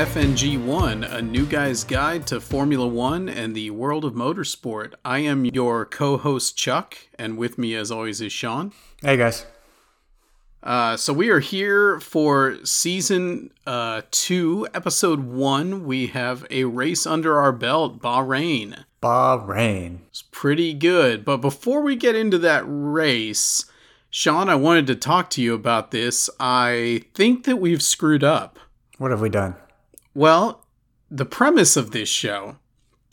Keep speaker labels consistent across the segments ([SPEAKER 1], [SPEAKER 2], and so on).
[SPEAKER 1] FNG1, a new guy's guide to Formula One and the world of motorsport. I am your co host, Chuck, and with me, as always, is Sean.
[SPEAKER 2] Hey, guys.
[SPEAKER 1] Uh, so we are here for season uh, two, episode one. We have a race under our belt, Bahrain.
[SPEAKER 2] Bahrain.
[SPEAKER 1] It's pretty good. But before we get into that race, Sean, I wanted to talk to you about this. I think that we've screwed up.
[SPEAKER 2] What have we done?
[SPEAKER 1] Well, the premise of this show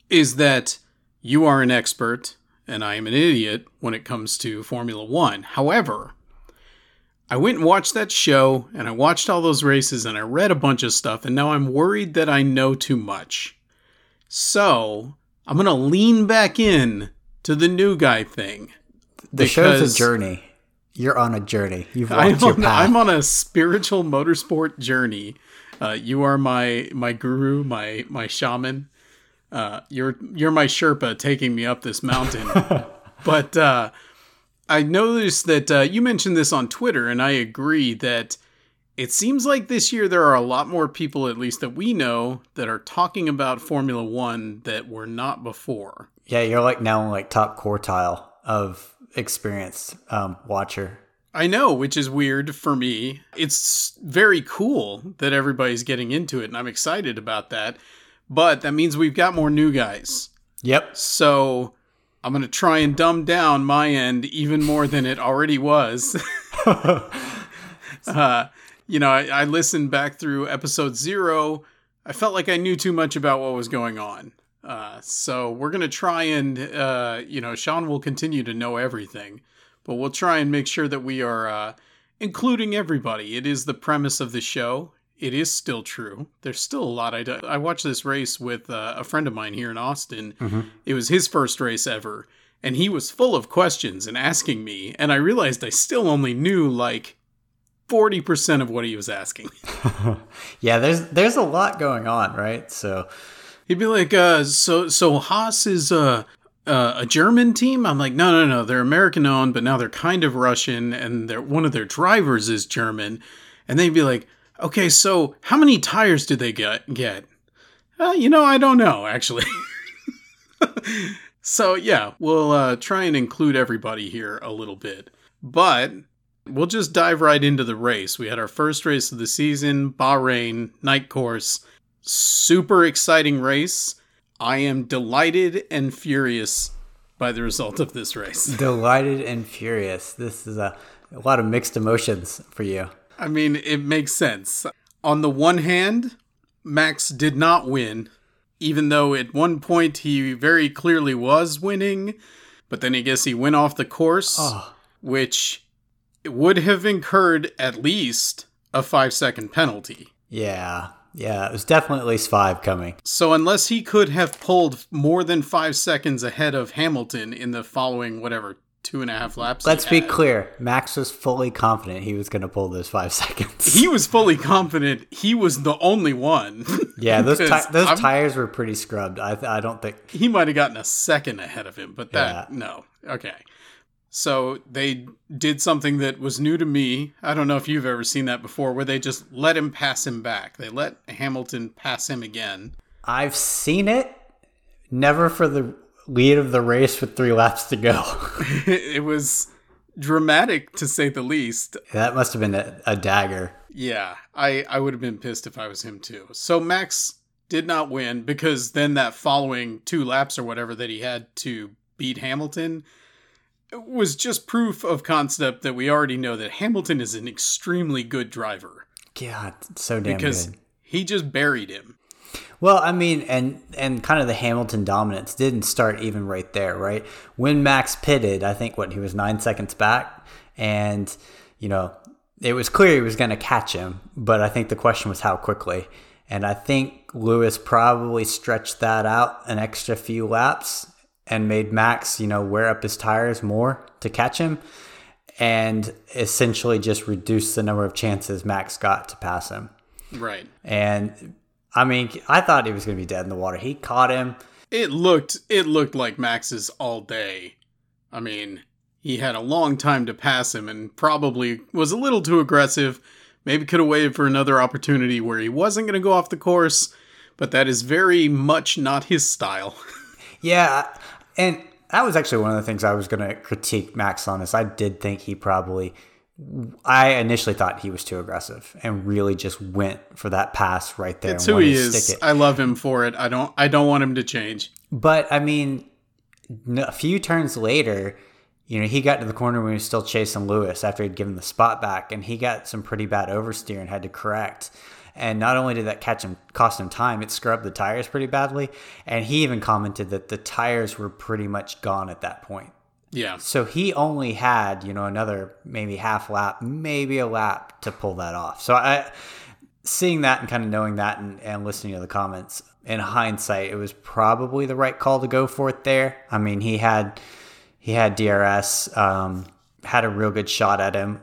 [SPEAKER 1] is that you are an expert and I am an idiot when it comes to Formula One. However, I went and watched that show and I watched all those races and I read a bunch of stuff and now I'm worried that I know too much. So I'm going to lean back in to the new guy thing.
[SPEAKER 2] The show's a journey. You're on a journey. You've walked
[SPEAKER 1] I'm
[SPEAKER 2] your
[SPEAKER 1] on,
[SPEAKER 2] path.
[SPEAKER 1] I'm on a spiritual motorsport journey. Uh, you are my my guru, my my shaman. Uh, you're you're my Sherpa taking me up this mountain. but uh, I noticed that uh, you mentioned this on Twitter, and I agree that it seems like this year there are a lot more people, at least that we know, that are talking about Formula One that were not before.
[SPEAKER 2] yeah, you're like now in like top quartile of experienced um, watcher.
[SPEAKER 1] I know, which is weird for me. It's very cool that everybody's getting into it, and I'm excited about that. But that means we've got more new guys.
[SPEAKER 2] Yep.
[SPEAKER 1] So I'm going to try and dumb down my end even more than it already was. uh, you know, I, I listened back through episode zero. I felt like I knew too much about what was going on. Uh, so we're going to try and, uh, you know, Sean will continue to know everything, but we'll try and make sure that we are uh, including everybody. It is the premise of the show. It is still true. There's still a lot I do. I watched this race with uh, a friend of mine here in Austin. It was his first race ever, and he was full of questions and asking me, and I realized I still only knew like 40% of what he was asking.
[SPEAKER 2] Yeah, there's there's a lot going on, right? So
[SPEAKER 1] He'd be like, uh, so so Haas is uh, uh, a German team. I'm like, no, no, no, they're American owned, but now they're kind of Russian, and they're one of their drivers is German. And they'd be like, okay, so how many tires did they get? Get? Uh, you know, I don't know actually. so yeah, we'll uh, try and include everybody here a little bit, but we'll just dive right into the race. We had our first race of the season, Bahrain night course super exciting race. I am delighted and furious by the result of this race.
[SPEAKER 2] delighted and furious. This is a, a lot of mixed emotions for you.
[SPEAKER 1] I mean, it makes sense. On the one hand, Max did not win, even though at one point he very clearly was winning, but then I guess he went off the course,
[SPEAKER 2] Oh,
[SPEAKER 1] which would have incurred at least a five second penalty.
[SPEAKER 2] yeah, yeah. It was definitely at least five coming.
[SPEAKER 1] So unless he could have pulled more than five seconds ahead of Hamilton in the following whatever two and a half laps,
[SPEAKER 2] Let's be
[SPEAKER 1] had,
[SPEAKER 2] clear. Max was fully confident he was going to pull those five seconds.
[SPEAKER 1] He was fully confident he was the only one.
[SPEAKER 2] yeah, those ti- those
[SPEAKER 1] I'm-
[SPEAKER 2] tires were pretty scrubbed. I I don't think.
[SPEAKER 1] he might have gotten a second ahead of him, but that
[SPEAKER 2] Yeah.
[SPEAKER 1] no. Okay. So they did something that was new to me. I don't know if you've ever seen that before, where they just let him pass him back. They let Hamilton pass him again.
[SPEAKER 2] I've seen it. Never for the lead of the race with three laps to go.
[SPEAKER 1] it was dramatic to say the least.
[SPEAKER 2] that must have been a, a dagger.
[SPEAKER 1] Yeah, I, I would have been pissed if I was him too. So Max did not win because then that following two laps or whatever that he had to beat Hamilton was just proof of concept that we already know that Hamilton is an extremely good driver
[SPEAKER 2] God, so damn
[SPEAKER 1] because
[SPEAKER 2] good.
[SPEAKER 1] he just buried him.
[SPEAKER 2] Well, I mean, and and kind of the Hamilton dominance didn't start even right there, right? When Max pitted, I think what he was nine seconds back, and you know it was clear he was going to catch him, but I think the question was how quickly. And I think Lewis probably stretched that out an extra few laps and made Max, you know, wear up his tires more to catch him, and essentially just reduced the number of chances Max got to pass him.
[SPEAKER 1] Right.
[SPEAKER 2] And I mean, I thought he was going to be dead in the water. He caught him.
[SPEAKER 1] It looked it looked like Max's all day. I mean, he had a long time to pass him and probably was a little too aggressive. Maybe could have waited for another opportunity where he wasn't going to go off the course, but that is very much not his style.
[SPEAKER 2] Yeah, and that was actually one of the things I was going to critique Max on. Is I did think he probably, I initially thought he was too aggressive and really just went for that pass right there.
[SPEAKER 1] It's who he is. I love him for it. I don't. I don't want him to change.
[SPEAKER 2] But I mean, a few turns later, you know, he got to the corner when he was still chasing Lewis after he'd given the spot back, and he got some pretty bad oversteer and had to correct. And not only did that catch him cost him time, it scrubbed the tires pretty badly. And he even commented that the tires were pretty much gone at that point.
[SPEAKER 1] Yeah.
[SPEAKER 2] So he only had, you know, another maybe half lap, maybe a lap to pull that off. So I seeing that and kind of knowing that and, and listening to the comments, in hindsight, it was probably the right call to go for it there. I mean, he had he had DRS, um, had a real good shot at him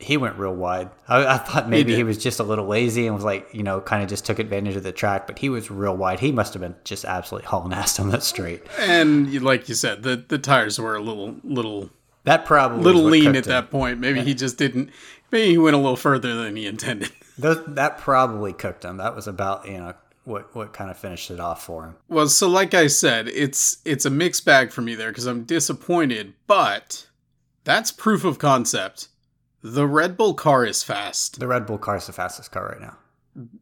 [SPEAKER 2] he went real wide. I, I thought maybe he, he, was just a little lazy and was like, you know, kind of just took advantage of the track, but he was real wide. He must have been just absolutely hauling ass on that straight.
[SPEAKER 1] And like you said, the the tires were a little little
[SPEAKER 2] that probably
[SPEAKER 1] little lean at him. that point. Maybe yeah. he just didn't. Maybe he went a little further than he intended.
[SPEAKER 2] That probably cooked him. That was about you know what what kind of finished it off for him.
[SPEAKER 1] Well, so like I said, it's it's a mixed bag for me there because I'm disappointed, but that's proof of concept the Red Bull car is fast.
[SPEAKER 2] The Red Bull car is the fastest car right now.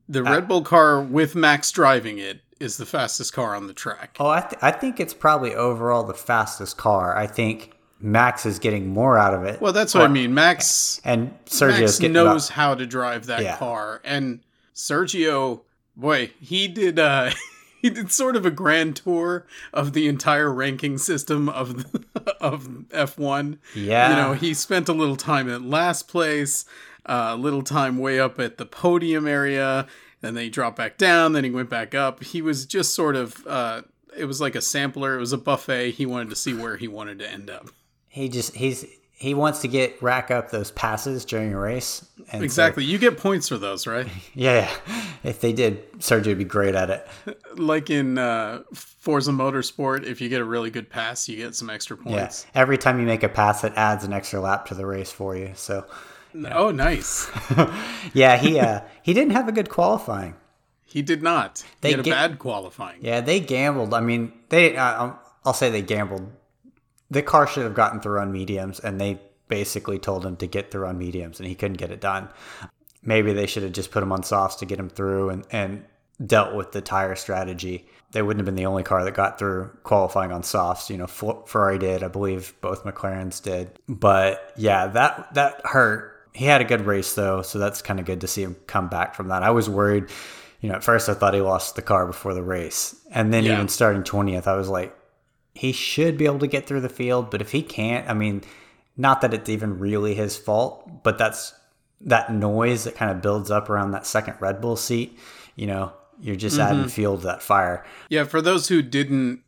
[SPEAKER 1] The uh, Red Bull car with Max driving it is the fastest car on the track.
[SPEAKER 2] Oh, I, th- I think it's probably overall the fastest car. I think Max is getting more out of it.
[SPEAKER 1] Well, that's what I mean. Max
[SPEAKER 2] and Sergio
[SPEAKER 1] knows about, how to drive that yeah. car, and Sergio, boy, he did. uh he did sort of a grand tour of the entire ranking system of of F1.
[SPEAKER 2] Yeah.
[SPEAKER 1] You know, he spent a little time at last place, a uh, little time way up at the podium area, and then he dropped back down, then he went back up. He was just sort of uh, it was like a sampler, it was a buffet. He wanted to see where he wanted to end up.
[SPEAKER 2] He just he's he wants to get rack up those passes during a race.
[SPEAKER 1] exactly. So, you get points for those, right?
[SPEAKER 2] Yeah. If they did, Sergio would be great at it.
[SPEAKER 1] Like in uh, Forza Motorsport, if you get a really good pass, you get some extra points.
[SPEAKER 2] Yeah. Every time you make a pass, it adds an extra lap to the race for you. So.
[SPEAKER 1] Oh, nice.
[SPEAKER 2] yeah, he uh, he didn't have a good qualifying.
[SPEAKER 1] He did not. They he had a bad qualifying.
[SPEAKER 2] Yeah, they gambled. I mean, they. Uh, I'll say they gambled the car should have gotten through on mediums, and they basically told him to get through on mediums, and he couldn't get it done. Maybe they should have just put him on softs to get him through and, and dealt with the tire strategy. They wouldn't have been the only car that got through qualifying on softs. You know, Ferrari did, I believe both McLarens did. But yeah, that that hurt. He had a good race though, so that's kind of good to see him come back from that. I was worried, you know, at first I thought he lost the car before the race, and then yeah. even starting twentieth, I was like, he should be able to get through the field. But if he can't, I mean, not that it's even really his fault, but that's that noise that kind of builds up around that second Red Bull seat. You know, you're just mm-hmm. adding fuel to that fire.
[SPEAKER 1] Yeah, for those who didn't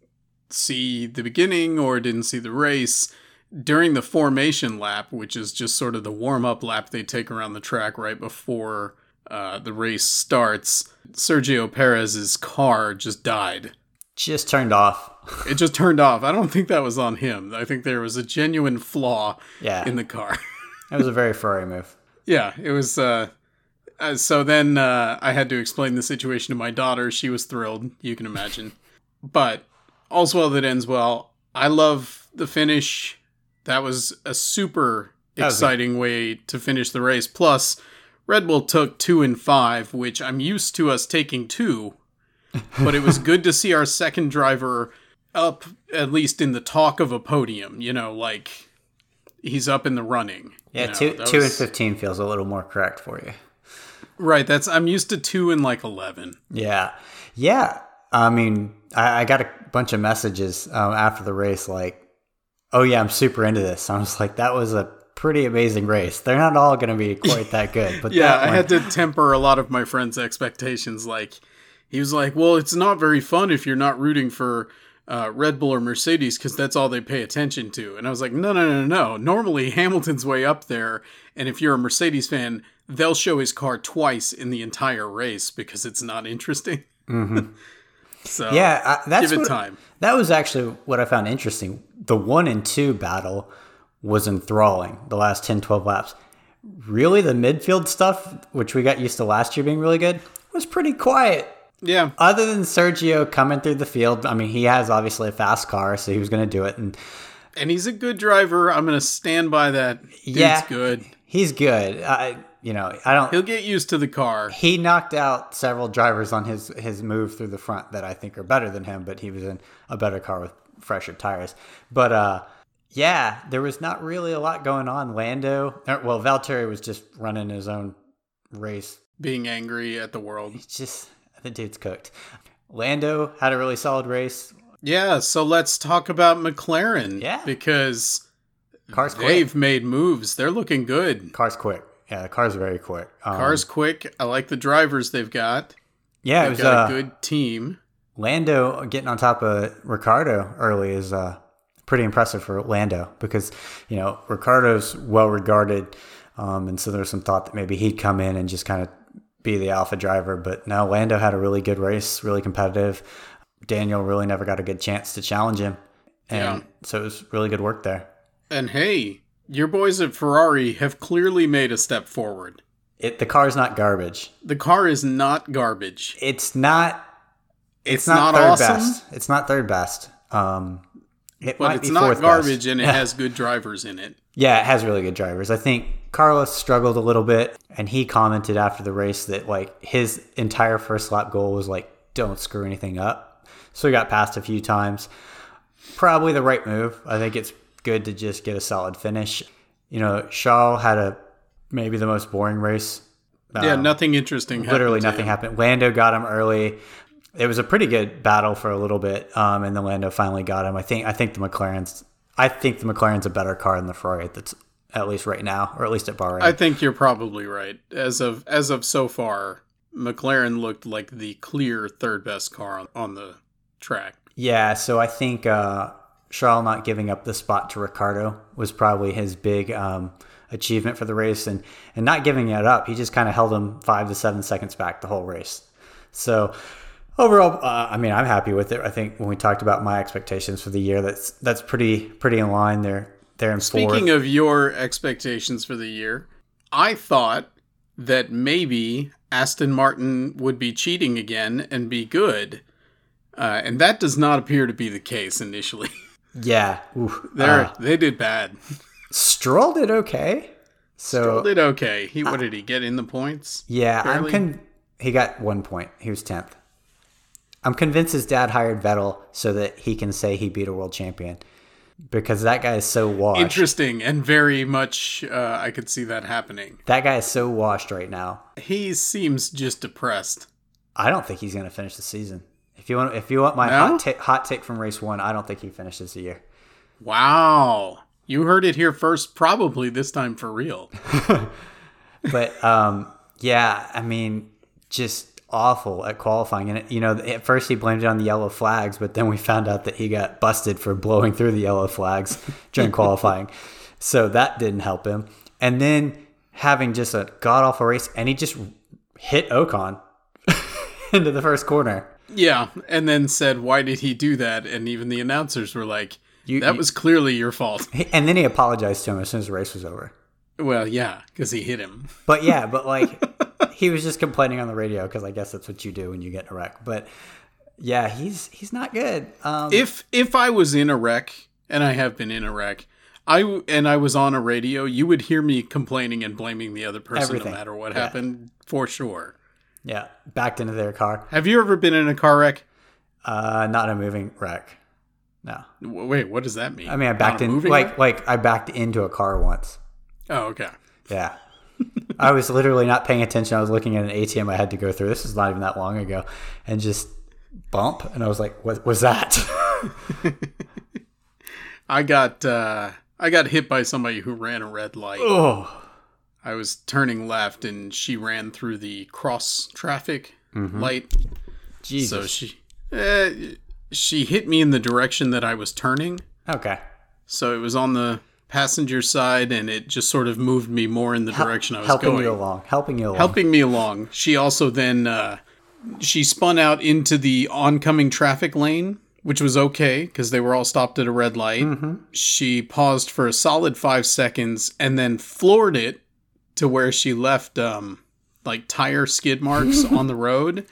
[SPEAKER 1] see the beginning or didn't see the race, during the formation lap, which is just sort of the warm up lap they take around the track right before uh, the race starts, Sergio Perez's car just died
[SPEAKER 2] just turned off.
[SPEAKER 1] It just turned off. I don't think that was on him. I think there was a genuine flaw
[SPEAKER 2] yeah.
[SPEAKER 1] in the car.
[SPEAKER 2] it was a very Ferrari move.
[SPEAKER 1] Yeah, it was. Uh, uh, so then uh, I had to explain the situation to my daughter. She was thrilled, you can imagine. but all's well that ends well. I love the finish. That was a super exciting way to finish the race. Plus, Red Bull took two and five, which I'm used to us taking two but it was good to see our second driver up at least in the talk of a podium. You know, like he's up in the running.
[SPEAKER 2] Yeah,
[SPEAKER 1] you know,
[SPEAKER 2] two two was... and fifteen feels a little more correct for you.
[SPEAKER 1] Right. That's I'm used to two and like eleven.
[SPEAKER 2] Yeah, yeah. I mean, I, I got a bunch of messages um, after the race, like, "Oh yeah, I'm super into this." I was like, "That was a pretty amazing race. They're not all going to be quite that good, but
[SPEAKER 1] yeah, I had to temper a lot of my friends' expectations. Like, he was like, "Well, it's not very fun if you're not rooting for uh, Red Bull or Mercedes because that's all they pay attention to." And I was like, "No, no, no, no. Normally Hamilton's way up there, and if you're a Mercedes fan, they'll show his car twice in the entire race because it's not interesting."
[SPEAKER 2] Mm-hmm.
[SPEAKER 1] so
[SPEAKER 2] yeah, I, that's
[SPEAKER 1] give it
[SPEAKER 2] what,
[SPEAKER 1] time.
[SPEAKER 2] That was actually what I found interesting. The one and two battle was enthralling. The last 10, 12 laps really the midfield stuff, which we got used to last year being really good, was pretty quiet.
[SPEAKER 1] Yeah.
[SPEAKER 2] Other than Sergio coming through the field, I mean, he has obviously a fast car, so he was going to do it. And
[SPEAKER 1] And he's a good driver. I'm going to stand by that. Dude's
[SPEAKER 2] Yeah.
[SPEAKER 1] good.
[SPEAKER 2] he's good. I, you know, I don't.
[SPEAKER 1] He'll get used to the car.
[SPEAKER 2] he knocked out several drivers on his his move through the front that I think are better than him, but he was in a better car with fresher tires. But uh yeah, there was not really a lot going on. Lando, er, well, Valtteri was just running his own race.
[SPEAKER 1] Being angry at the world.
[SPEAKER 2] It's just the dude's cooked. Lando had a really solid race.
[SPEAKER 1] Yeah, so let's talk about McLaren.
[SPEAKER 2] Yeah.
[SPEAKER 1] Because
[SPEAKER 2] cars
[SPEAKER 1] they've made moves. They're looking good.
[SPEAKER 2] Car's quick. Yeah, the car's very quick. Um,
[SPEAKER 1] Car's quick. I like the drivers they've got.
[SPEAKER 2] yeah,
[SPEAKER 1] They've
[SPEAKER 2] was
[SPEAKER 1] got
[SPEAKER 2] uh,
[SPEAKER 1] a good team.
[SPEAKER 2] Lando getting on top of Ricciardo early is uh, pretty impressive for Lando because you know Ricciardo's well regarded, um, and so there's some thought that maybe he'd come in and just kind of be the alpha driver. But no, Lando had a really good race, really competitive. Daniel really never got a good chance to challenge him, and
[SPEAKER 1] Yeah.
[SPEAKER 2] so it was really good work there.
[SPEAKER 1] And hey, your boys at Ferrari have clearly made a step forward.
[SPEAKER 2] It, the car's not garbage.
[SPEAKER 1] The car is not garbage.
[SPEAKER 2] It's not.
[SPEAKER 1] It's,
[SPEAKER 2] not,
[SPEAKER 1] not,
[SPEAKER 2] third
[SPEAKER 1] awesome,
[SPEAKER 2] best. It's not third best. Um, it
[SPEAKER 1] but
[SPEAKER 2] might
[SPEAKER 1] it's
[SPEAKER 2] be
[SPEAKER 1] not garbage
[SPEAKER 2] best.
[SPEAKER 1] and it has good drivers in it.
[SPEAKER 2] Yeah, it has really good drivers. I think Carlos struggled a little bit, and he commented after the race that like his entire first lap goal was like, "Don't screw anything up." So he got passed a few times. Probably the right move. I think it's good to just get a solid finish. You know, Charles had a maybe the most boring race.
[SPEAKER 1] yeah,
[SPEAKER 2] Um,
[SPEAKER 1] nothing interesting.
[SPEAKER 2] literally nothing
[SPEAKER 1] him.
[SPEAKER 2] happened. Lando got him early. It was a pretty good battle for a little bit, um, and then Lando finally got him. I think I think the McLaren's I think the McLaren's a better car than the Ferrari. at, That's at least right now, or at least at Bahrain.
[SPEAKER 1] I think you're probably right. As of as of so far, McLaren looked like the clear third best car on, on the track.
[SPEAKER 2] yeah, so I think uh, Charles not giving up the spot to Ricciardo was probably his big um, achievement for the race, and and not giving it up. He just kind of held him five to seven seconds back the whole race. So overall, uh, I mean, I'm happy with it. I think when we talked about my expectations for the year, that's that's pretty pretty in line. They're they're in
[SPEAKER 1] Speaking
[SPEAKER 2] fourth.
[SPEAKER 1] of your expectations for the year, I thought that maybe Aston Martin would be cheating again and be good. Uh, and that does not appear to be the case initially.
[SPEAKER 2] yeah, Uh,
[SPEAKER 1] they did bad.
[SPEAKER 2] Stroll did okay. So
[SPEAKER 1] Stroll did okay. He what did he get in the points?
[SPEAKER 2] Yeah, I'm
[SPEAKER 1] Barely.
[SPEAKER 2] con- he got one point. He was tenth. I'm convinced his dad hired Vettel so that he can say he beat a world champion because that guy is so washed.
[SPEAKER 1] Interesting and very much. Uh, I could see that happening.
[SPEAKER 2] that guy is so washed right now.
[SPEAKER 1] He seems just depressed.
[SPEAKER 2] I don't think he's going to finish the season. If you want, if you want my
[SPEAKER 1] No?
[SPEAKER 2] hot, ta- hot take from race one, I don't think he finishes the year.
[SPEAKER 1] Wow, you heard it here first. Probably this time for real.
[SPEAKER 2] But um, yeah, I mean, just awful at qualifying. And you know, at first he blamed it on the yellow flags, but then we found out that he got busted for blowing through the yellow flags during qualifying. So that didn't help him. And then having just a god awful race, and he just hit Ocon into the first corner.
[SPEAKER 1] Yeah, and then said, "Why did he do that?" And even the announcers were like,
[SPEAKER 2] You-
[SPEAKER 1] "That
[SPEAKER 2] you-
[SPEAKER 1] was clearly your fault."
[SPEAKER 2] And then he apologized to him as soon as the race was over.
[SPEAKER 1] Well, yeah, because he hit him.
[SPEAKER 2] But yeah, but like he was just complaining on the radio because I guess that's what you do when you get in a wreck. But yeah, he's he's not good. Um,
[SPEAKER 1] If if I was in a wreck, and I have been in a wreck, I and I was on a radio, you would hear me complaining and blaming the other person,
[SPEAKER 2] Everything.
[SPEAKER 1] no matter what
[SPEAKER 2] Yeah.
[SPEAKER 1] happened, for sure.
[SPEAKER 2] yeah, backed into their car.
[SPEAKER 1] Have you ever been in a car wreck?
[SPEAKER 2] Uh, not a moving wreck. No,
[SPEAKER 1] Wait, what does that mean?
[SPEAKER 2] I mean I backed in like
[SPEAKER 1] wreck?
[SPEAKER 2] like I backed into a car once.
[SPEAKER 1] Oh, okay.
[SPEAKER 2] Yeah. I was literally not paying attention. I was looking at an ATM I had to go through. This is not even that long ago, and just bump, and I was like, "What was that?"
[SPEAKER 1] I got uh, I got hit by somebody who ran a red light.
[SPEAKER 2] oh,
[SPEAKER 1] I was turning left, and she ran through the cross traffic
[SPEAKER 2] Mm-hmm.
[SPEAKER 1] light.
[SPEAKER 2] Jesus.
[SPEAKER 1] So she uh, she hit me in the direction that I was turning.
[SPEAKER 2] okay.
[SPEAKER 1] So it was on the passenger side, and it just sort of moved me more in the direction I was
[SPEAKER 2] helping
[SPEAKER 1] going,
[SPEAKER 2] you along. Helping you along.
[SPEAKER 1] helping me along. She also then uh, she spun out into the oncoming traffic lane, which was okay because they were all stopped at a red light.
[SPEAKER 2] Mm-hmm.
[SPEAKER 1] She paused for a solid five seconds and then floored it to where she left um like tire skid marks on the road.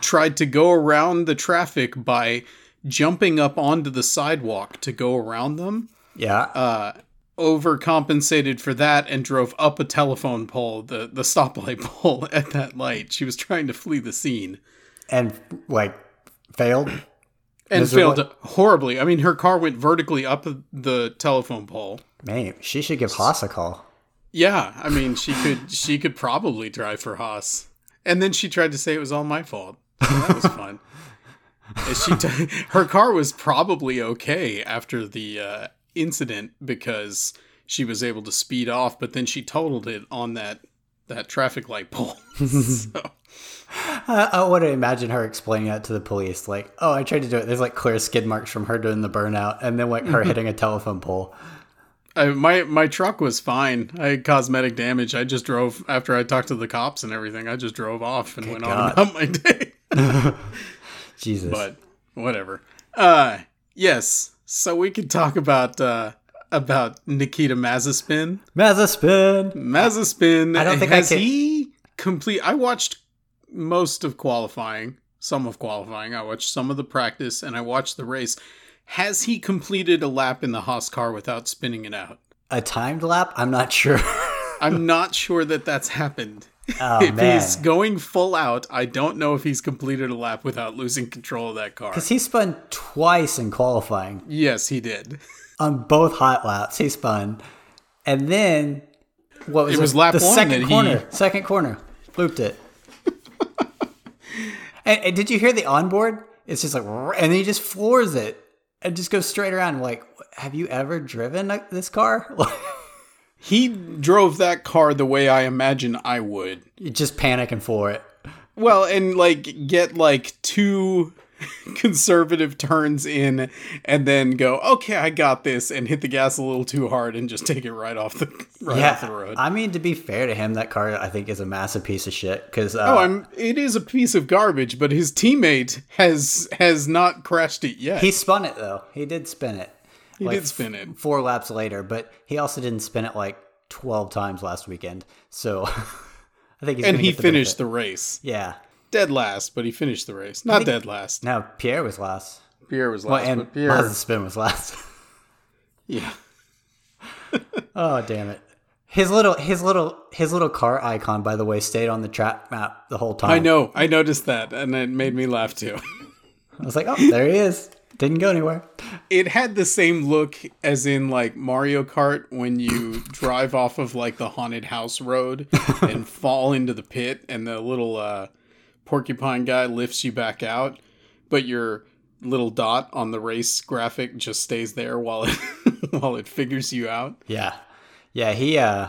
[SPEAKER 1] Tried to go around the traffic by jumping up onto the sidewalk to go around them.
[SPEAKER 2] Yeah.
[SPEAKER 1] Uh overcompensated for that and drove up a telephone pole, the the stoplight pole at that light. She was trying to flee the scene
[SPEAKER 2] and like failed.
[SPEAKER 1] and
[SPEAKER 2] Miserably?
[SPEAKER 1] failed horribly. I mean, her car went vertically up the telephone pole.
[SPEAKER 2] Man, she should give Haas a call.
[SPEAKER 1] Yeah, I mean, she could she could probably drive for Haas. And then she tried to say it was all my fault. So that was fun. She t- her car was probably okay after the uh, incident because she was able to speed off, but then she totaled it on that that traffic light pole. so,
[SPEAKER 2] I, I want to imagine her explaining that to the police, like, "Oh, I tried to do it. There's like clear skid marks from her doing the burnout, and then like her hitting a telephone pole."
[SPEAKER 1] I, my my truck was fine. I had cosmetic damage. I just drove after I talked to the cops and everything. I just drove off and went on about my day.
[SPEAKER 2] Jesus.
[SPEAKER 1] but whatever. Uh yes. So we could talk about uh about Nikita Mazepin.
[SPEAKER 2] Mazepin.
[SPEAKER 1] Mazepin.
[SPEAKER 2] I don't think I
[SPEAKER 1] has
[SPEAKER 2] can-
[SPEAKER 1] he complete. I watched most of qualifying, some of qualifying. I watched some of the practice, and I watched the race. Has he completed a lap in the Haas car without spinning it out?
[SPEAKER 2] A timed lap? I'm not sure.
[SPEAKER 1] I'm not sure that that's happened.
[SPEAKER 2] Oh
[SPEAKER 1] if
[SPEAKER 2] man.
[SPEAKER 1] he's going full out, I don't know if he's completed a lap without losing control of that car.
[SPEAKER 2] Because he spun twice in qualifying
[SPEAKER 1] Yes, he did.
[SPEAKER 2] on both hot laps. He spun, and then what was
[SPEAKER 1] It it? was lap
[SPEAKER 2] the
[SPEAKER 1] one
[SPEAKER 2] second
[SPEAKER 1] that he-
[SPEAKER 2] corner? Second corner, looped it. and, and did you hear the onboard? It's just like, and then he just floors it and just goes straight around. Like, have you ever driven this car?
[SPEAKER 1] He drove that car the way I imagine I would.
[SPEAKER 2] you just panicking for it.
[SPEAKER 1] Well, and like get like two conservative turns in and then go, okay, I got this, and hit the gas a little too hard and just take it right off the right off the road.
[SPEAKER 2] I mean, to be fair to him, that car I think is a massive piece of shit. Because uh,
[SPEAKER 1] oh, I'm. It is a piece of garbage, but his teammate has has not crashed it yet.
[SPEAKER 2] he spun it though. He did spin it.
[SPEAKER 1] He did spin it.
[SPEAKER 2] four laps later, but he also didn't spin it like twelve times last weekend. So I think he's
[SPEAKER 1] and he
[SPEAKER 2] get the
[SPEAKER 1] finished
[SPEAKER 2] benefit.
[SPEAKER 1] the race.
[SPEAKER 2] yeah.
[SPEAKER 1] Dead last, but he finished the race. Not dead last.
[SPEAKER 2] No, Pierre was last.
[SPEAKER 1] Pierre was
[SPEAKER 2] Well,
[SPEAKER 1] last,
[SPEAKER 2] and
[SPEAKER 1] but Pierre.
[SPEAKER 2] Mazepin was last.
[SPEAKER 1] Yeah.
[SPEAKER 2] oh damn it! His little, his little, his little car icon, by the way, stayed on the track map the whole time.
[SPEAKER 1] I know. I noticed that, and it made me laugh too.
[SPEAKER 2] I was like, oh, there he is. Didn't go anywhere.
[SPEAKER 1] It had the same look as in like Mario Kart when you drive off of like the haunted house road and fall into the pit, and the little uh, porcupine guy lifts you back out, but your little dot on the race graphic just stays there while it while it figures you out.
[SPEAKER 2] Yeah. Yeah, he uh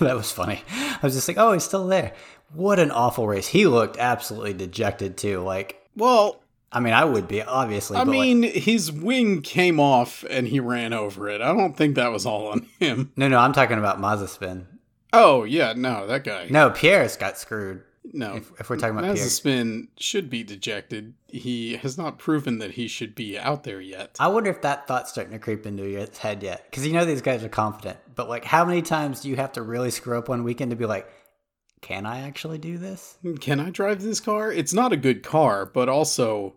[SPEAKER 2] that was funny. I was just like, "Oh, he's still there." What an awful race. He looked absolutely dejected too. Like,
[SPEAKER 1] Well,
[SPEAKER 2] I mean, I would be obviously,
[SPEAKER 1] I
[SPEAKER 2] but like,
[SPEAKER 1] mean, his wing came off and he ran over it. I don't think that was all on him.
[SPEAKER 2] no, no, I'm talking about Mazepin.
[SPEAKER 1] Oh yeah, no, that guy.
[SPEAKER 2] No, Pierre's got screwed.
[SPEAKER 1] No,
[SPEAKER 2] If, if we're talking about
[SPEAKER 1] Mazepin should be dejected. He has not proven that he should be out there yet.
[SPEAKER 2] I wonder if that thought's starting to creep into your head yet. Because you know these guys are confident, but like, how many times do you have to really screw up one weekend to be like, "Can I actually do this?"
[SPEAKER 1] Can I drive this car? It's not a good car, but also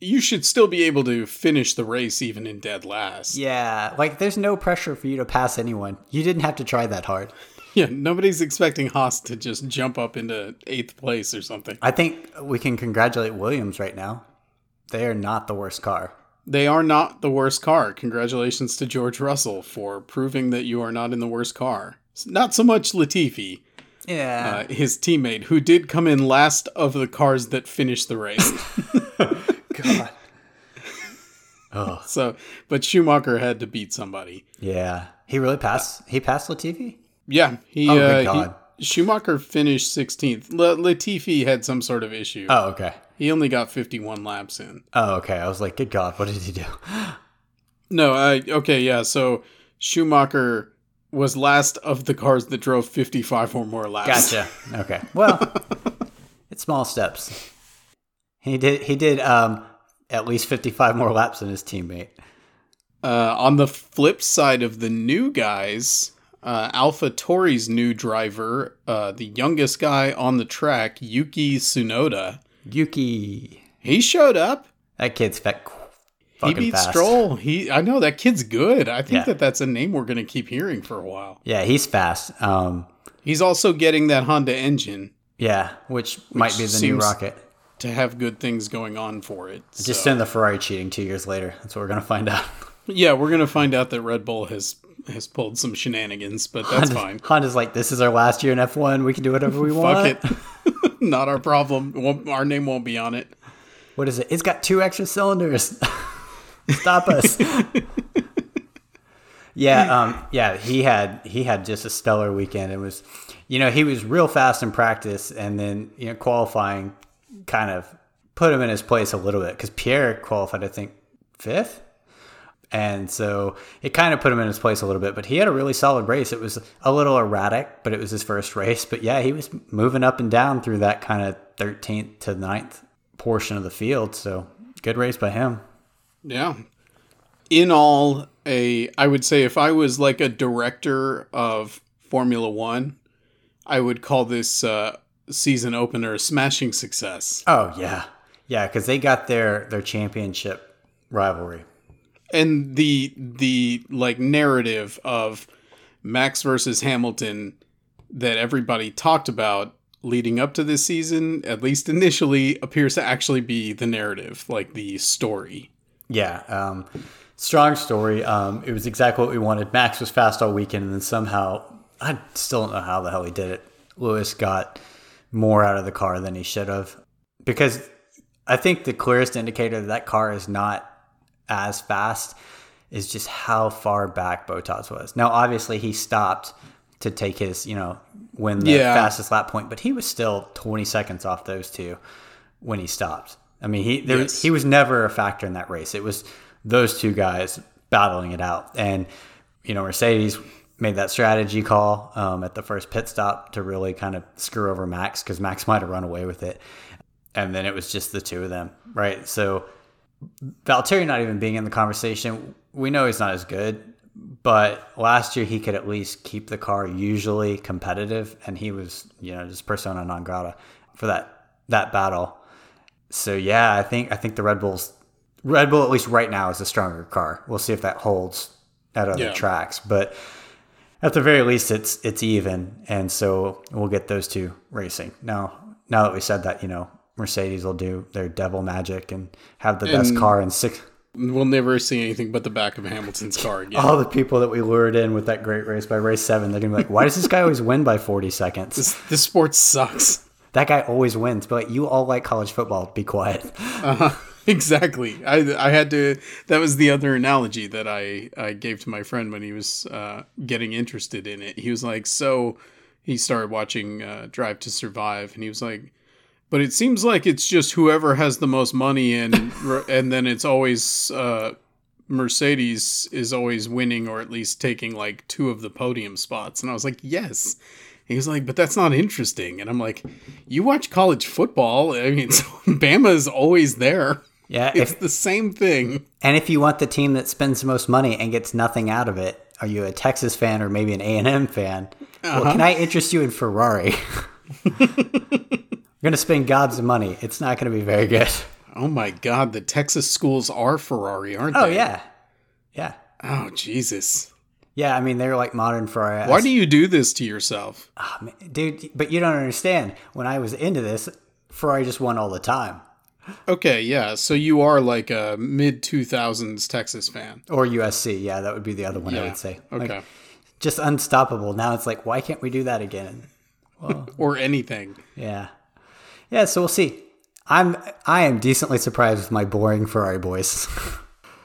[SPEAKER 1] you should still be able to finish the race even in dead last.
[SPEAKER 2] Yeah, like, there's no pressure for you to pass anyone. You didn't have to try that hard.
[SPEAKER 1] Yeah, nobody's expecting Haas to just jump up into eighth place or something.
[SPEAKER 2] I think we can congratulate Williams right now. They are not the worst car.
[SPEAKER 1] They are not the worst car. Congratulations to George Russell for proving that you are not in the worst car. Not so much Latifi,
[SPEAKER 2] Yeah.
[SPEAKER 1] uh, his teammate, who did come in last of the cars that finished the race.
[SPEAKER 2] God. oh,
[SPEAKER 1] so, but Schumacher had to beat somebody.
[SPEAKER 2] yeah. He really passed. He passed Latifi.
[SPEAKER 1] Yeah, he,
[SPEAKER 2] Oh,
[SPEAKER 1] uh,
[SPEAKER 2] good
[SPEAKER 1] he-
[SPEAKER 2] God.
[SPEAKER 1] Schumacher finished 16th. La- Latifi had some sort of issue.
[SPEAKER 2] Oh, okay.
[SPEAKER 1] He only got 51 laps in.
[SPEAKER 2] Oh, okay. I was like, good God, what did he do?
[SPEAKER 1] No, uh, okay, yeah. So Schumacher was last of the cars that drove 55 or more laps.
[SPEAKER 2] Gotcha. Okay. Well, it's small steps. He did. He did um, at least fifty-five more laps than his teammate.
[SPEAKER 1] Uh, on the flip side of the new guys, uh, AlphaTauri's new driver, uh, the youngest guy on the track, Yuki Tsunoda,
[SPEAKER 2] Yuki.
[SPEAKER 1] he showed up.
[SPEAKER 2] That kid's fat.
[SPEAKER 1] He beat
[SPEAKER 2] fast.
[SPEAKER 1] Stroll. He, I know that kid's good. I think
[SPEAKER 2] Yeah.
[SPEAKER 1] that that's a name we're going to keep hearing for a while.
[SPEAKER 2] Yeah, he's fast. Um,
[SPEAKER 1] He's also getting that Honda engine
[SPEAKER 2] yeah, which, might be the new rocket.
[SPEAKER 1] To have good things going on for it.
[SPEAKER 2] Just
[SPEAKER 1] So-
[SPEAKER 2] in the Ferrari cheating two years later. That's what we're gonna find out.
[SPEAKER 1] yeah, we're going to find out that Red Bull has has pulled some shenanigans, but that's fine.
[SPEAKER 2] Honda's like, this is our last year in F1. We can do whatever we want.
[SPEAKER 1] Fuck it. Not our problem. Our name won't be on it.
[SPEAKER 2] What is it? It's got two extra cylinders. Stop us. yeah, um, yeah. He had he had just a stellar weekend. It was, you know, he was real fast in practice, and then you know qualifying kind of put him in his place a little bit because Pierre qualified, I think, fifth. And so it kind of put him in his place a little bit, but he had a really solid race. It was a little erratic, but it was his first race. But yeah, he was moving up and down through that kind of 13th to 9th portion of the field. So good race by him.
[SPEAKER 1] Yeah. In all, a I would say if I was like a director of Formula One, I would call this uh, season opener a smashing success.
[SPEAKER 2] Oh, yeah. Yeah, because they got their, their championship rivalry.
[SPEAKER 1] And the the like narrative of Max versus Hamilton that everybody talked about leading up to this season, at least initially, appears to actually be the narrative, like the story.
[SPEAKER 2] Yeah, um, strong story. Um, it was exactly what we wanted. Max was fast all weekend, and then somehow, I still don't know how the hell he did it. Lewis got more out of the car than he should have. Because I think the clearest indicator that that car is not as fast is just how far back Bottas was. Now, obviously, he stopped to take his, you know, win the
[SPEAKER 1] Yeah.
[SPEAKER 2] fastest lap point, but he was still 20 seconds off those two when he stopped. I mean, he there,
[SPEAKER 1] Yes.
[SPEAKER 2] he was never a factor in that race. It was those two guys battling it out, and you know, Mercedes made that strategy call um, at the first pit stop to really kind of screw over Max because Max might have run away with it, and then it was just the two of them, right? So Valtteri not even being in the conversation, we know he's not as good, but last year he could at least keep the car usually competitive, and he was, you know, just persona non grata for that that battle. So yeah, I think I think the Red Bulls, Red Bull at least right now is a stronger car. We'll see if that holds at other
[SPEAKER 1] Yeah.
[SPEAKER 2] tracks, but at the very least, it's it's even, and so we'll get those two racing. Now, now that we said that, you know, Mercedes will do their devil magic and have the best car in six.
[SPEAKER 1] We'll never see anything but the back of Hamilton's car again.
[SPEAKER 2] All the people that we lured in with that great race by race seven, they're gonna be like, "Why does this guy always win by forty seconds?
[SPEAKER 1] This, this sport sucks.
[SPEAKER 2] That guy always wins." But you all like college football. Be quiet. Uh-huh.
[SPEAKER 1] exactly. I I had to. That was the other analogy that I I gave to my friend when he was uh, getting interested in it. He was like, so he started watching uh, Drive to Survive, and he was like, but it seems like it's just whoever has the most money, and and then it's always. Uh, Mercedes is always winning or at least taking like two of the podium spots. And I was like, yes. He was like, but that's not interesting. And I'm like, you watch college football. I mean, so Bama is always there.
[SPEAKER 2] Yeah,
[SPEAKER 1] It's
[SPEAKER 2] if,
[SPEAKER 1] the same thing.
[SPEAKER 2] and if you want the team that spends the most money and gets nothing out of it, are you a Texas fan or maybe an A and M fan? Well, can I interest you in Ferrari? You're gonna spend God's money. It's not gonna be very good.
[SPEAKER 1] Oh my God, the Texas schools are Ferrari, aren't
[SPEAKER 2] Oh
[SPEAKER 1] they?
[SPEAKER 2] Oh yeah, yeah,
[SPEAKER 1] Oh, Jesus.
[SPEAKER 2] yeah. I mean, they're like modern Ferrari.
[SPEAKER 1] Why do you do this to yourself?
[SPEAKER 2] Ah, man, dude? But you don't understand. When I was into this, Ferrari just won all the time,
[SPEAKER 1] Okay, yeah. So you are like a mid 2000s Texas fan.
[SPEAKER 2] or USC. Yeah, that would be the other one I would say.
[SPEAKER 1] Okay.
[SPEAKER 2] Like, just unstoppable. Now it's like, why can't we do that again?
[SPEAKER 1] or anything.
[SPEAKER 2] Yeah, yeah. So we'll see. I'm I am decently surprised with my boring Ferrari boys.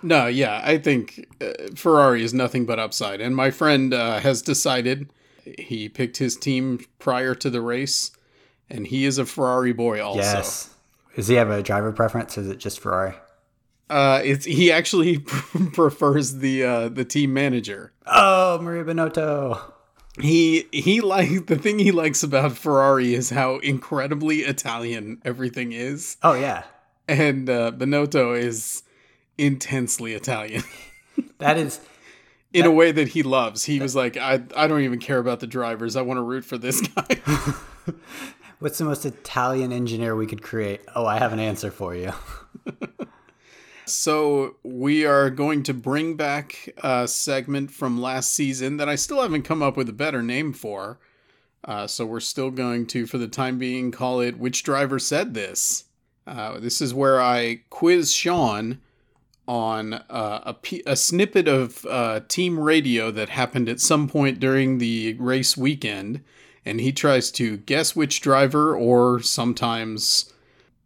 [SPEAKER 1] No, yeah, I think uh, Ferrari is nothing but upside. And my friend uh, has decided he picked his team prior to the race, and he is a Ferrari boy also.
[SPEAKER 2] yes. Does he have a driver preference? Is it just Ferrari?
[SPEAKER 1] Uh, it's he actually prefers the uh, the team manager.
[SPEAKER 2] Oh, Mattia Binotto.
[SPEAKER 1] He he like the thing he likes about Ferrari is how incredibly Italian everything is,
[SPEAKER 2] Oh yeah,
[SPEAKER 1] and uh, Binotto is intensely Italian.
[SPEAKER 2] that is
[SPEAKER 1] in a way that he loves. He was like, I, I don't even care about the drivers. I want to root for this guy.
[SPEAKER 2] What's the most Italian engineer we could create? Oh, I have an answer for you.
[SPEAKER 1] so we are going to bring back a segment from last season that I still haven't come up with a better name for. Uh, so we're still going to, for the time being, call it "Which Driver Said This." Uh, this is where I quiz Sean on uh, a, p- a snippet of uh, team radio that happened at some point during the race weekend, and he tries to guess which driver or sometimes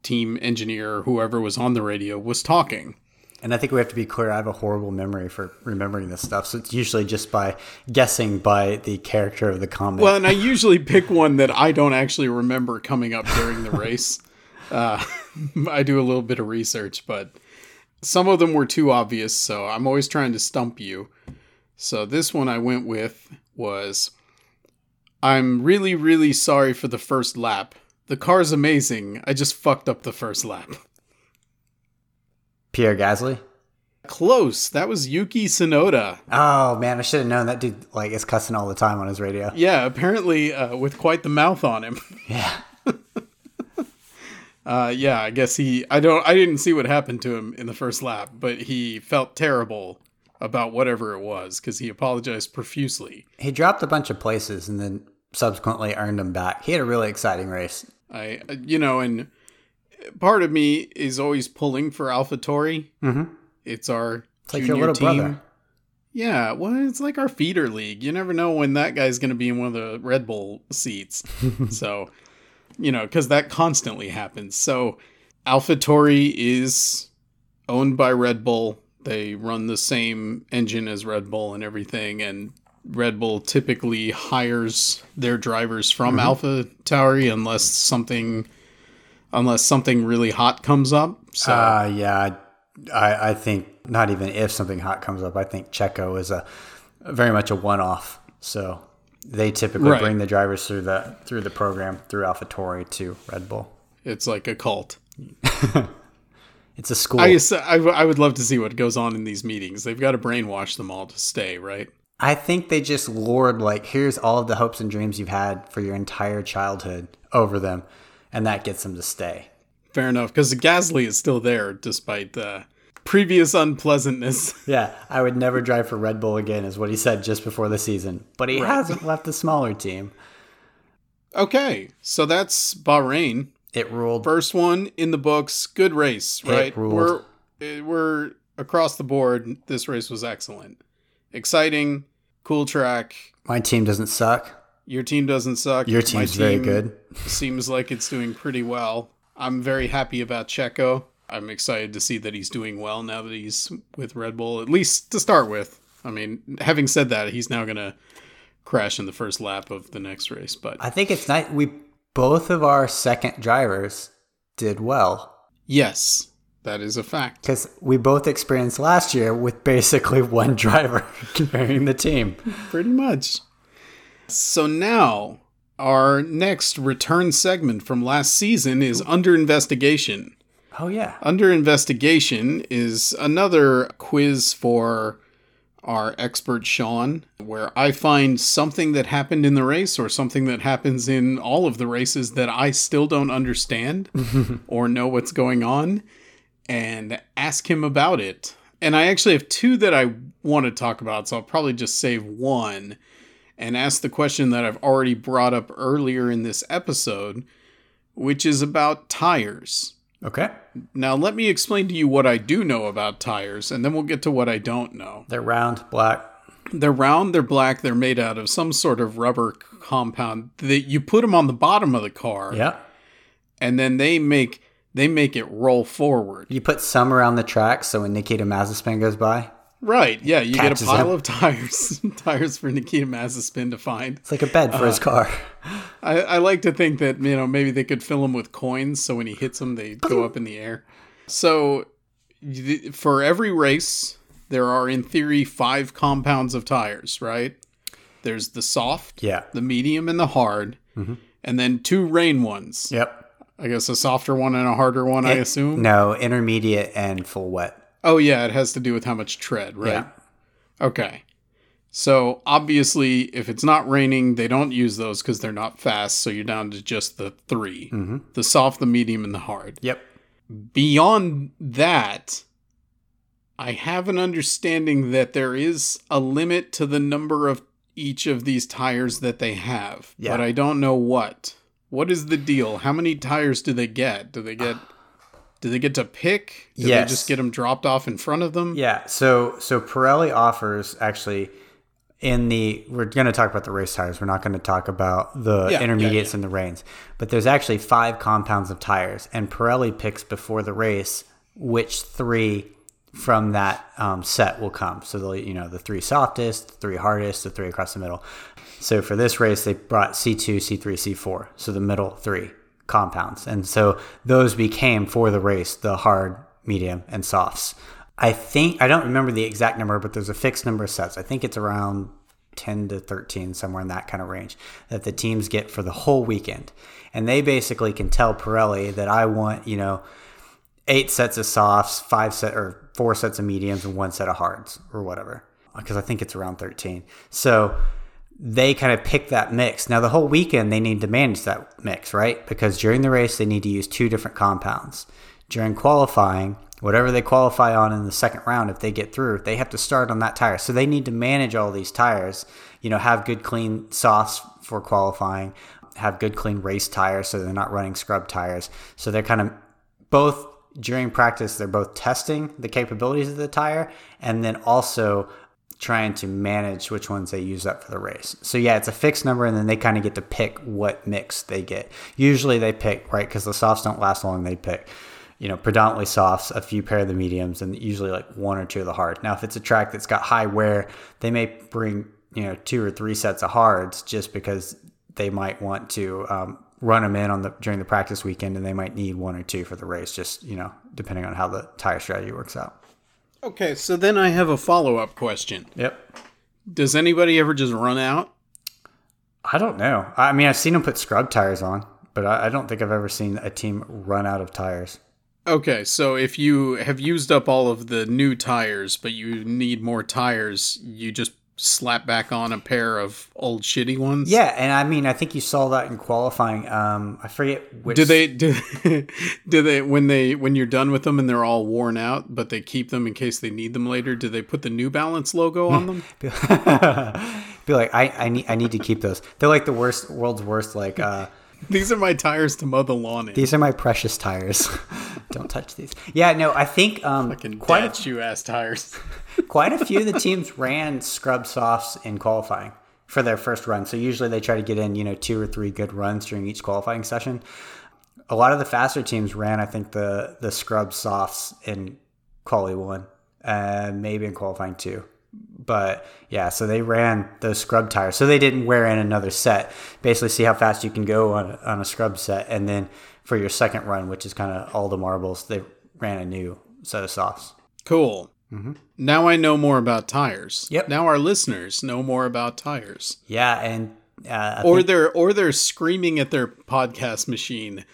[SPEAKER 1] team engineer, whoever was on the radio, was talking.
[SPEAKER 2] And I think we have to be clear. I have a horrible memory for remembering this stuff, so it's usually just by guessing by the character of the comment.
[SPEAKER 1] Well, and I usually pick one that I don't actually remember coming up during the race. Uh, I do a little bit of research, but some of them were too obvious, so I'm always trying to stump you. So this one I went with was I'm really, really sorry for the first lap. The car's amazing. I just fucked up the first lap.
[SPEAKER 2] Pierre Gasly?
[SPEAKER 1] Close. That was Yuki Tsunoda.
[SPEAKER 2] Oh man, I should have known that dude like is cussing all the time on his radio.
[SPEAKER 1] Yeah, apparently uh, with quite the mouth on him.
[SPEAKER 2] Yeah.
[SPEAKER 1] Uh, yeah, I guess he. I don't. I didn't see what happened to him in the first lap, but he felt terrible about whatever it was because he apologized profusely.
[SPEAKER 2] He dropped a bunch of places and then subsequently earned him back. He had a really exciting race.
[SPEAKER 1] I, you know, and part of me is always pulling for AlphaTauri.
[SPEAKER 2] Mm-hmm.
[SPEAKER 1] It's our
[SPEAKER 2] it's like your little
[SPEAKER 1] team.
[SPEAKER 2] brother.
[SPEAKER 1] Yeah, well, it's like our feeder league. You never know when that guy's going to be in one of the Red Bull seats. so you know, because that constantly happens. So AlphaTauri is owned by Red Bull. They run the same engine as Red Bull and everything, and Red Bull typically hires their drivers from mm-hmm. AlphaTauri unless something unless something really hot comes up. So
[SPEAKER 2] uh, yeah, I, I think not even if something hot comes up, I think Checo is a very much a one off. So they typically right. bring the drivers through the through the program through AlphaTauri to Red Bull.
[SPEAKER 1] It's like a cult.
[SPEAKER 2] it's a school.
[SPEAKER 1] I, I, I would love to see what goes on in these meetings. They've got to brainwash them all to stay, right?
[SPEAKER 2] I think they just lord like here's all of the hopes and dreams you've had for your entire childhood over them, and that gets them to stay.
[SPEAKER 1] Fair enough, because Gasly is still there despite the previous unpleasantness.
[SPEAKER 2] Yeah, I would never drive for Red Bull again, is what he said just before the season. But he right. hasn't left the smaller team.
[SPEAKER 1] Okay, so that's Bahrain.
[SPEAKER 2] It ruled.
[SPEAKER 1] First one in the books. Good race, right?
[SPEAKER 2] It ruled. We're
[SPEAKER 1] eh, we're across the board. This race was excellent, exciting, cool track.
[SPEAKER 2] My team doesn't suck.
[SPEAKER 1] Your team doesn't suck.
[SPEAKER 2] Your team's team very good.
[SPEAKER 1] seems like it's doing pretty well. I'm very happy about Checo. I'm excited to see that he's doing well now that he's with Red Bull, at least to start with. I mean, having said that, he's now going to crash in the first lap of the next race. But
[SPEAKER 2] I think it's nice. We both of our second drivers did well.
[SPEAKER 1] Yes, that is a fact.
[SPEAKER 2] Because we both experienced last year with basically one driver carrying the team.
[SPEAKER 1] Pretty much. So now, our next return segment from last season is under investigation.
[SPEAKER 2] Oh, yeah.
[SPEAKER 1] Under investigation is another quiz for our expert Sean, where I find something that happened in the race or something that happens in all of the races that I still don't understand or know what's going on and ask him about it. And I actually have two that I want to talk about, so I'll probably just save one and ask the question that I've already brought up earlier in this episode, which is about tires.
[SPEAKER 2] Okay.
[SPEAKER 1] Now let me explain to you what I do know about tires, and then we'll get to what I don't know.
[SPEAKER 2] They're round, black.
[SPEAKER 1] They're round, they're black, they're made out of some sort of rubber compound. That you put them on the bottom of the car.
[SPEAKER 2] Yeah.
[SPEAKER 1] And then they make they make it roll forward.
[SPEAKER 2] You put some around the track so when Nikita Mazepin goes by,
[SPEAKER 1] Right. Yeah. You get a pile him. of tires, tires for Nikita Mazepin to find.
[SPEAKER 2] It's like a bed for uh, his car.
[SPEAKER 1] I, I, like to think that you know maybe they could fill them with coins, so when he hits them, they go up in the air. So for every race, there are in theory five compounds of tires. Right. There's the soft,
[SPEAKER 2] yeah,
[SPEAKER 1] the medium, and the hard, mm-hmm. and then two rain ones.
[SPEAKER 2] Yep.
[SPEAKER 1] I guess a softer one and a harder one. It, I assume.
[SPEAKER 2] No, intermediate and full wet.
[SPEAKER 1] Oh yeah, it has to do with how much tread, right? Yeah. Okay. So obviously, if it's not raining, they don't use those because they're not fast. So you're down to just the 3
[SPEAKER 2] Mm-hmm.
[SPEAKER 1] the soft, the medium, and the hard.
[SPEAKER 2] Yep.
[SPEAKER 1] Beyond that, I have an understanding that there is a limit to the number of each of these tires that they have,
[SPEAKER 2] Yeah.
[SPEAKER 1] but I don't know what. What is the deal? How many tires do they get? Do they get? Do they get to pick? Do
[SPEAKER 2] Yes.
[SPEAKER 1] they just get them dropped off in front of them?
[SPEAKER 2] Yeah. So so Pirelli offers actually in the we're going to talk about the race tires. We're not going to talk about the
[SPEAKER 1] Yeah, yeah,
[SPEAKER 2] intermediates and the rains. But there's actually five compounds of tires, and Pirelli picks before the race which three from that um, set will come. So they'll you know the three softest, the three hardest, the three across the middle. So for this race, they brought C2, C3, C4. So the middle three compounds. And so those became for the race the hard, medium, and softs. I think, I don't remember the exact number, but there's a fixed number of sets. I think it's around 10 to 13, somewhere in that kind of range, that the teams get for the whole weekend. And they basically can tell Pirelli that I want, you know, eight sets of softs, five set or four sets of mediums, and one set of hards or whatever. Because I think it's around 13. So they kind of pick that mix. Now, the whole weekend, they need to manage that mix, right? Because during the race, they need to use two different compounds. During qualifying, whatever they qualify on in the second round, if they get through, they have to start on that tire. So they need to manage all these tires, you know, have good, clean softs for qualifying, have good, clean race tires so they're not running scrub tires. So they're kind of both during practice, they're both testing the capabilities of the tire and then also trying to manage which ones they use up for the race. So yeah, it's a fixed number and then they kind of get to pick what mix they get. Usually they pick, right, because the softs don't last long, they pick, you know, predominantly softs, a few pair of the mediums, and usually like one or two of the hard. Now, if it's a track that's got high wear, they may bring, you know, two or three sets of hards just because they might want to um, run them in on the during the practice weekend and they might need one or two for the race, just, you know, depending on how the tire strategy works out.
[SPEAKER 1] Okay, so then I have a follow up question.
[SPEAKER 2] Yep.
[SPEAKER 1] Does anybody ever just run out?
[SPEAKER 2] I don't know. I mean, I've seen them put scrub tires on, but I, I don't think I've ever seen a team run out of tires.
[SPEAKER 1] Okay, so if you have used up all of the new tires, but you need more tires, you just slap back on a pair of old shitty ones?
[SPEAKER 2] Yeah, and I mean, I think you saw that in qualifying. Um, I forget which.
[SPEAKER 1] Do they do, do they when they when you're done with them and they're all worn out, but they keep them in case they need them later? Do they put the New Balance logo on them?
[SPEAKER 2] be like, I, I need I need to keep those. They're like the worst, world's worst. Like, uh,
[SPEAKER 1] These are my tires to mow the lawn in.
[SPEAKER 2] these are my precious tires. don't touch these. Yeah, no, I think um,
[SPEAKER 1] Fucking
[SPEAKER 2] quite
[SPEAKER 1] dad shoe ass tires.
[SPEAKER 2] Quite a few of the teams ran scrub softs in qualifying for their first run. So usually they try to get in, you know, two or three good runs during each qualifying session. A lot of the faster teams ran, I think, the the scrub softs in quali one, and maybe in qualifying two. But yeah, so they ran those scrub tires. So they didn't wear in another set. Basically, see how fast you can go on on a scrub set, and then for your second run, which is kind of all the marbles, they ran a new set of softs.
[SPEAKER 1] Cool. Now I know more about tires.
[SPEAKER 2] Yep.
[SPEAKER 1] Now our listeners know more about tires.
[SPEAKER 2] Yeah, and uh,
[SPEAKER 1] Or
[SPEAKER 2] think-
[SPEAKER 1] they're or they're screaming at their podcast machine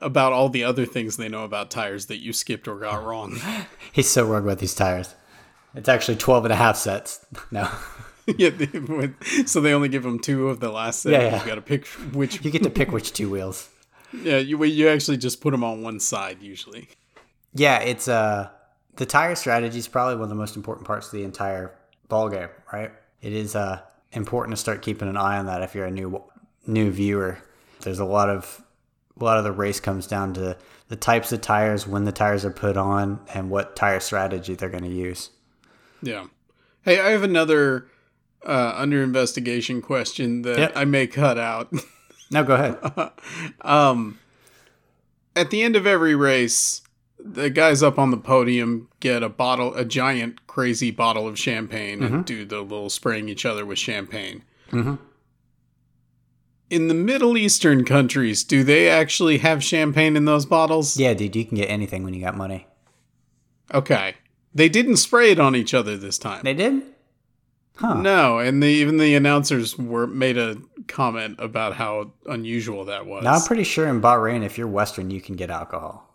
[SPEAKER 1] about all the other things they know about tires that you skipped or got wrong.
[SPEAKER 2] He's so wrong about these tires. It's actually 12 and a half sets. No.
[SPEAKER 1] yeah, they, so they only give them two of the last set.
[SPEAKER 2] Yeah, yeah.
[SPEAKER 1] You got to pick which.
[SPEAKER 2] You get to pick which two wheels.
[SPEAKER 1] yeah, you you actually just put them on one side usually.
[SPEAKER 2] Yeah, it's uh the tire strategy is probably one of the most important parts of the entire ball game, right? It is uh important to start keeping an eye on that if you're a new new viewer. There's a lot of a lot of the race comes down to the types of tires, when the tires are put on, and what tire strategy they're going to use.
[SPEAKER 1] Yeah. Hey, I have another uh, under investigation question that
[SPEAKER 2] Yep.
[SPEAKER 1] I may cut out.
[SPEAKER 2] No, go ahead.
[SPEAKER 1] um, at the end of every race, the guys up on the podium get a bottle, a giant, crazy bottle of champagne, and do the little spraying each other with champagne.
[SPEAKER 2] Mhm.
[SPEAKER 1] In the Middle Eastern countries, do they actually have champagne in those bottles?
[SPEAKER 2] Yeah, dude, you can get anything when you got money.
[SPEAKER 1] Okay. They didn't spray it on each other this time.
[SPEAKER 2] They did? Huh.
[SPEAKER 1] No, and the, even the announcers were made a comment about how unusual that was.
[SPEAKER 2] Now I'm pretty sure in Bahrain, if you're Western, you can get alcohol.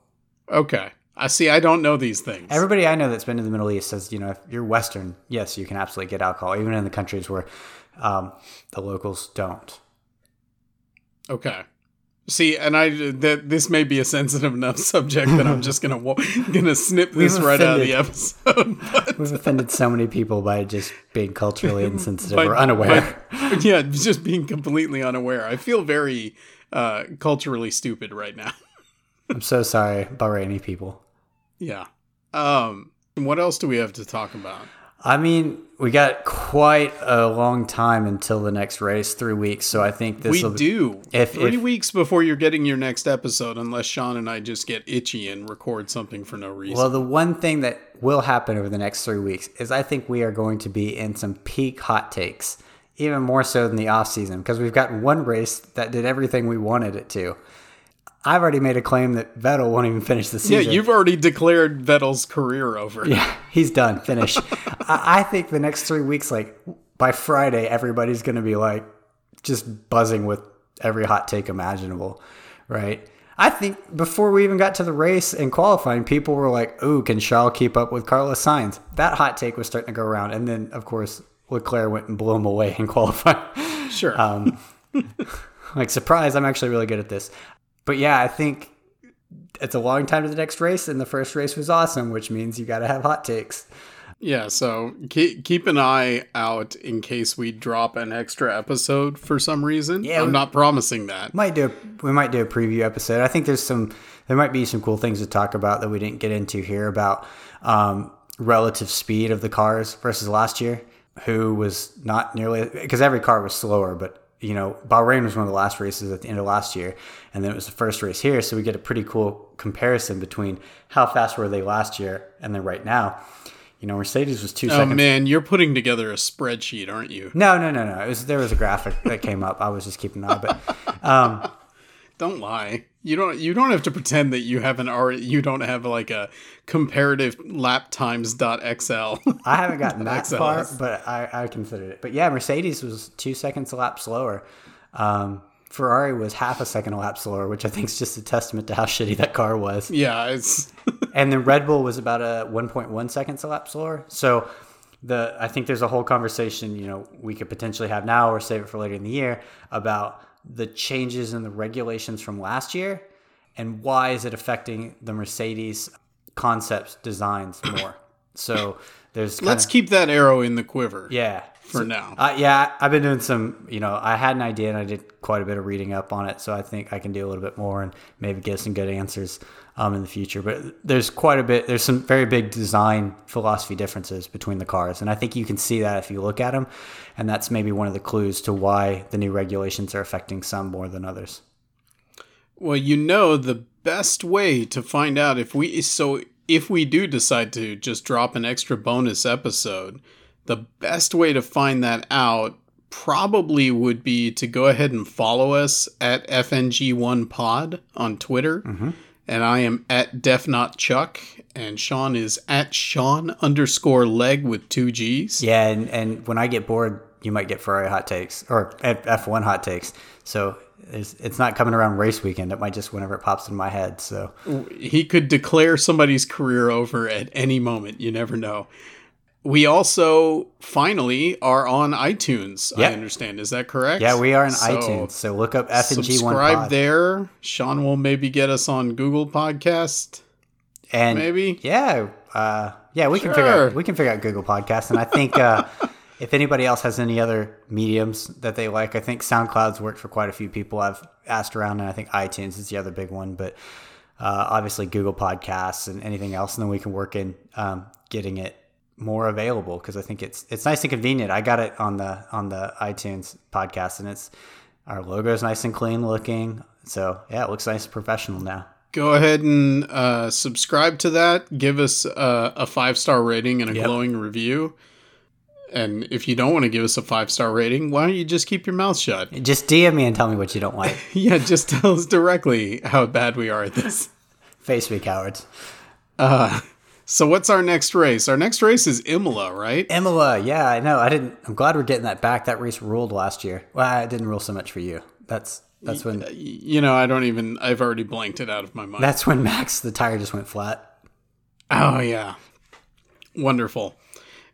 [SPEAKER 1] okay, I see. I don't know these things.
[SPEAKER 2] Everybody I know that's been to the Middle East says, you know, if you're Western, yes, you can absolutely get alcohol, even in the countries where um, the locals don't.
[SPEAKER 1] Okay. See, and I that this may be a sensitive enough subject that I'm just gonna gonna snip this right out of the episode.
[SPEAKER 2] But. We've offended so many people by just being culturally insensitive by, or unaware.
[SPEAKER 1] By, yeah, just being completely unaware. I feel very uh, culturally stupid right now.
[SPEAKER 2] I'm so sorry, Bahraini people.
[SPEAKER 1] Yeah. Um. What else do we have to talk about?
[SPEAKER 2] I mean, we got quite a long time until the next race, three weeks. So I think this
[SPEAKER 1] we do. If three if, weeks before you're getting your next episode, unless Sean and I just get itchy and record something for no reason.
[SPEAKER 2] Well, the one thing that will happen over the next three weeks is I think we are going to be in some peak hot takes, even more so than the off season, because we've got one race that did everything we wanted it to. I've already made a claim that Vettel won't even finish the season.
[SPEAKER 1] Yeah, you've already declared Vettel's career over.
[SPEAKER 2] Yeah, he's done. Finish. I, I think the next three weeks, like by Friday, everybody's going to be like just buzzing with every hot take imaginable, right? I think before we even got to the race and qualifying, people were like, "Ooh, can Charles keep up with Carlos Sainz?" That hot take was starting to go around, and then of course Leclerc went and blew him away in qualifying.
[SPEAKER 1] Sure.
[SPEAKER 2] Um, like surprise, I'm actually really good at this but yeah, I think it's a long time to the next race, and the first race was awesome, which means you got to have hot takes.
[SPEAKER 1] Yeah, so keep, keep an eye out in case we drop an extra episode for some reason. Yeah, I'm not promising that.
[SPEAKER 2] Might do a, we might do a preview episode. I think there's some there might be some cool things to talk about that we didn't get into here about um, relative speed of the cars versus last year. Who was not nearly because every car was slower, but you know, Bahrain was one of the last races at the end of last year, and then it was the first race here. So we get a pretty cool comparison between how fast were they last year and then right now. You know, Mercedes was two
[SPEAKER 1] oh,
[SPEAKER 2] seconds.
[SPEAKER 1] Oh man, you're putting together a spreadsheet, aren't you?
[SPEAKER 2] No, no, no, no. It was there was a graphic that came up. I was just keeping an eye, but um,
[SPEAKER 1] don't lie. You don't. You don't have to pretend that you haven't already. You don't have like a comparative lap times dot XL.
[SPEAKER 2] I haven't gotten that far, but I, I considered it. But yeah, Mercedes was two seconds a lap slower. Um, Ferrari was half a second a lap slower, which I think is just a testament to how shitty that car was.
[SPEAKER 1] Yeah, it's.
[SPEAKER 2] and then Red Bull was about a 1.1 seconds a lap slower. So the I think there's a whole conversation you know we could potentially have now or save it for later in the year about the changes in the regulations from last year and why is it affecting the Mercedes concepts designs more. so there's
[SPEAKER 1] let's of, keep that arrow in the quiver.
[SPEAKER 2] Yeah,
[SPEAKER 1] for so, now.
[SPEAKER 2] Uh, yeah, I've been doing some. You know, I had an idea and I did quite a bit of reading up on it, so I think I can do a little bit more and maybe get some good answers um, in the future. But there's quite a bit. There's some very big design philosophy differences between the cars, and I think you can see that if you look at them, and that's maybe one of the clues to why the new regulations are affecting some more than others.
[SPEAKER 1] Well, you know, the best way to find out if we so if we do decide to just drop an extra bonus episode, the best way to find that out probably would be to go ahead and follow us at FNG1Pod on Twitter. Mm-hmm. And I am at Chuck, and Sean is at Sean underscore leg with two G's.
[SPEAKER 2] Yeah, and, and when I get bored, you might get Ferrari hot takes or F1 hot takes. So it's, it's not coming around race weekend. It might just whenever it pops in my head. So
[SPEAKER 1] he could declare somebody's career over at any moment. You never know. We also finally are on iTunes. Yep. I understand. Is that correct?
[SPEAKER 2] Yeah, we are on so iTunes. So look up F and G One.
[SPEAKER 1] Subscribe there. Sean will maybe get us on Google Podcast.
[SPEAKER 2] And
[SPEAKER 1] maybe
[SPEAKER 2] yeah, uh, yeah, we sure. can figure out we can figure out Google Podcast. And I think uh, if anybody else has any other mediums that they like, I think SoundCloud's worked for quite a few people. I've asked around, and I think iTunes is the other big one. But uh, obviously Google Podcasts and anything else, and then we can work in um, getting it more available because I think it's it's nice and convenient. I got it on the on the iTunes podcast, and it's our logo is nice and clean looking. So yeah, it looks nice and professional now.
[SPEAKER 1] Go ahead and uh, subscribe to that. Give us uh, a five star rating and a yep. glowing review. And if you don't want to give us a five star rating, why don't you just keep your mouth shut?
[SPEAKER 2] Just DM me and tell me what you don't like.
[SPEAKER 1] yeah, just tell us directly how bad we are at this.
[SPEAKER 2] Face me, cowards.
[SPEAKER 1] Uh, so what's our next race? Our next race is Imola, right?
[SPEAKER 2] Imola, yeah, I know. I didn't. I'm glad we're getting that back. That race ruled last year. Well, it didn't rule so much for you. That's that's when
[SPEAKER 1] you know I don't even. I've already blanked it out of my mind.
[SPEAKER 2] That's when Max the tire just went flat.
[SPEAKER 1] Oh yeah, wonderful.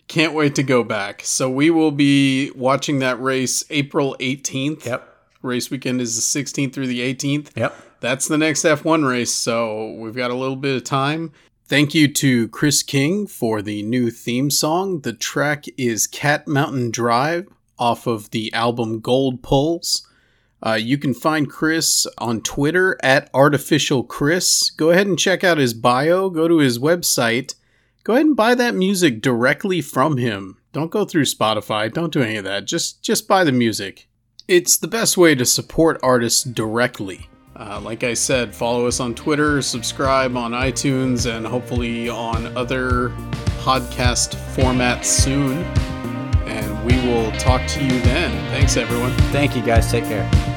[SPEAKER 1] Can't wait to go back. So we will be watching that race April 18th.
[SPEAKER 2] Yep.
[SPEAKER 1] Race weekend is the 16th through the 18th.
[SPEAKER 2] Yep.
[SPEAKER 1] That's the next F1 race, so we've got a little bit of time. Thank you to Chris King for the new theme song. The track is Cat Mountain Drive off of the album Gold Pulls. Uh, you can find Chris on Twitter at Artificial Chris. Go ahead and check out his bio. Go to his website. Go ahead and buy that music directly from him. Don't go through Spotify. Don't do any of that. Just just buy the music. It's the best way to support artists directly. Uh, like I said, follow us on Twitter, subscribe on iTunes, and hopefully on other podcast formats soon. And we will talk to you then. Thanks, everyone.
[SPEAKER 2] Thank you guys. Take care.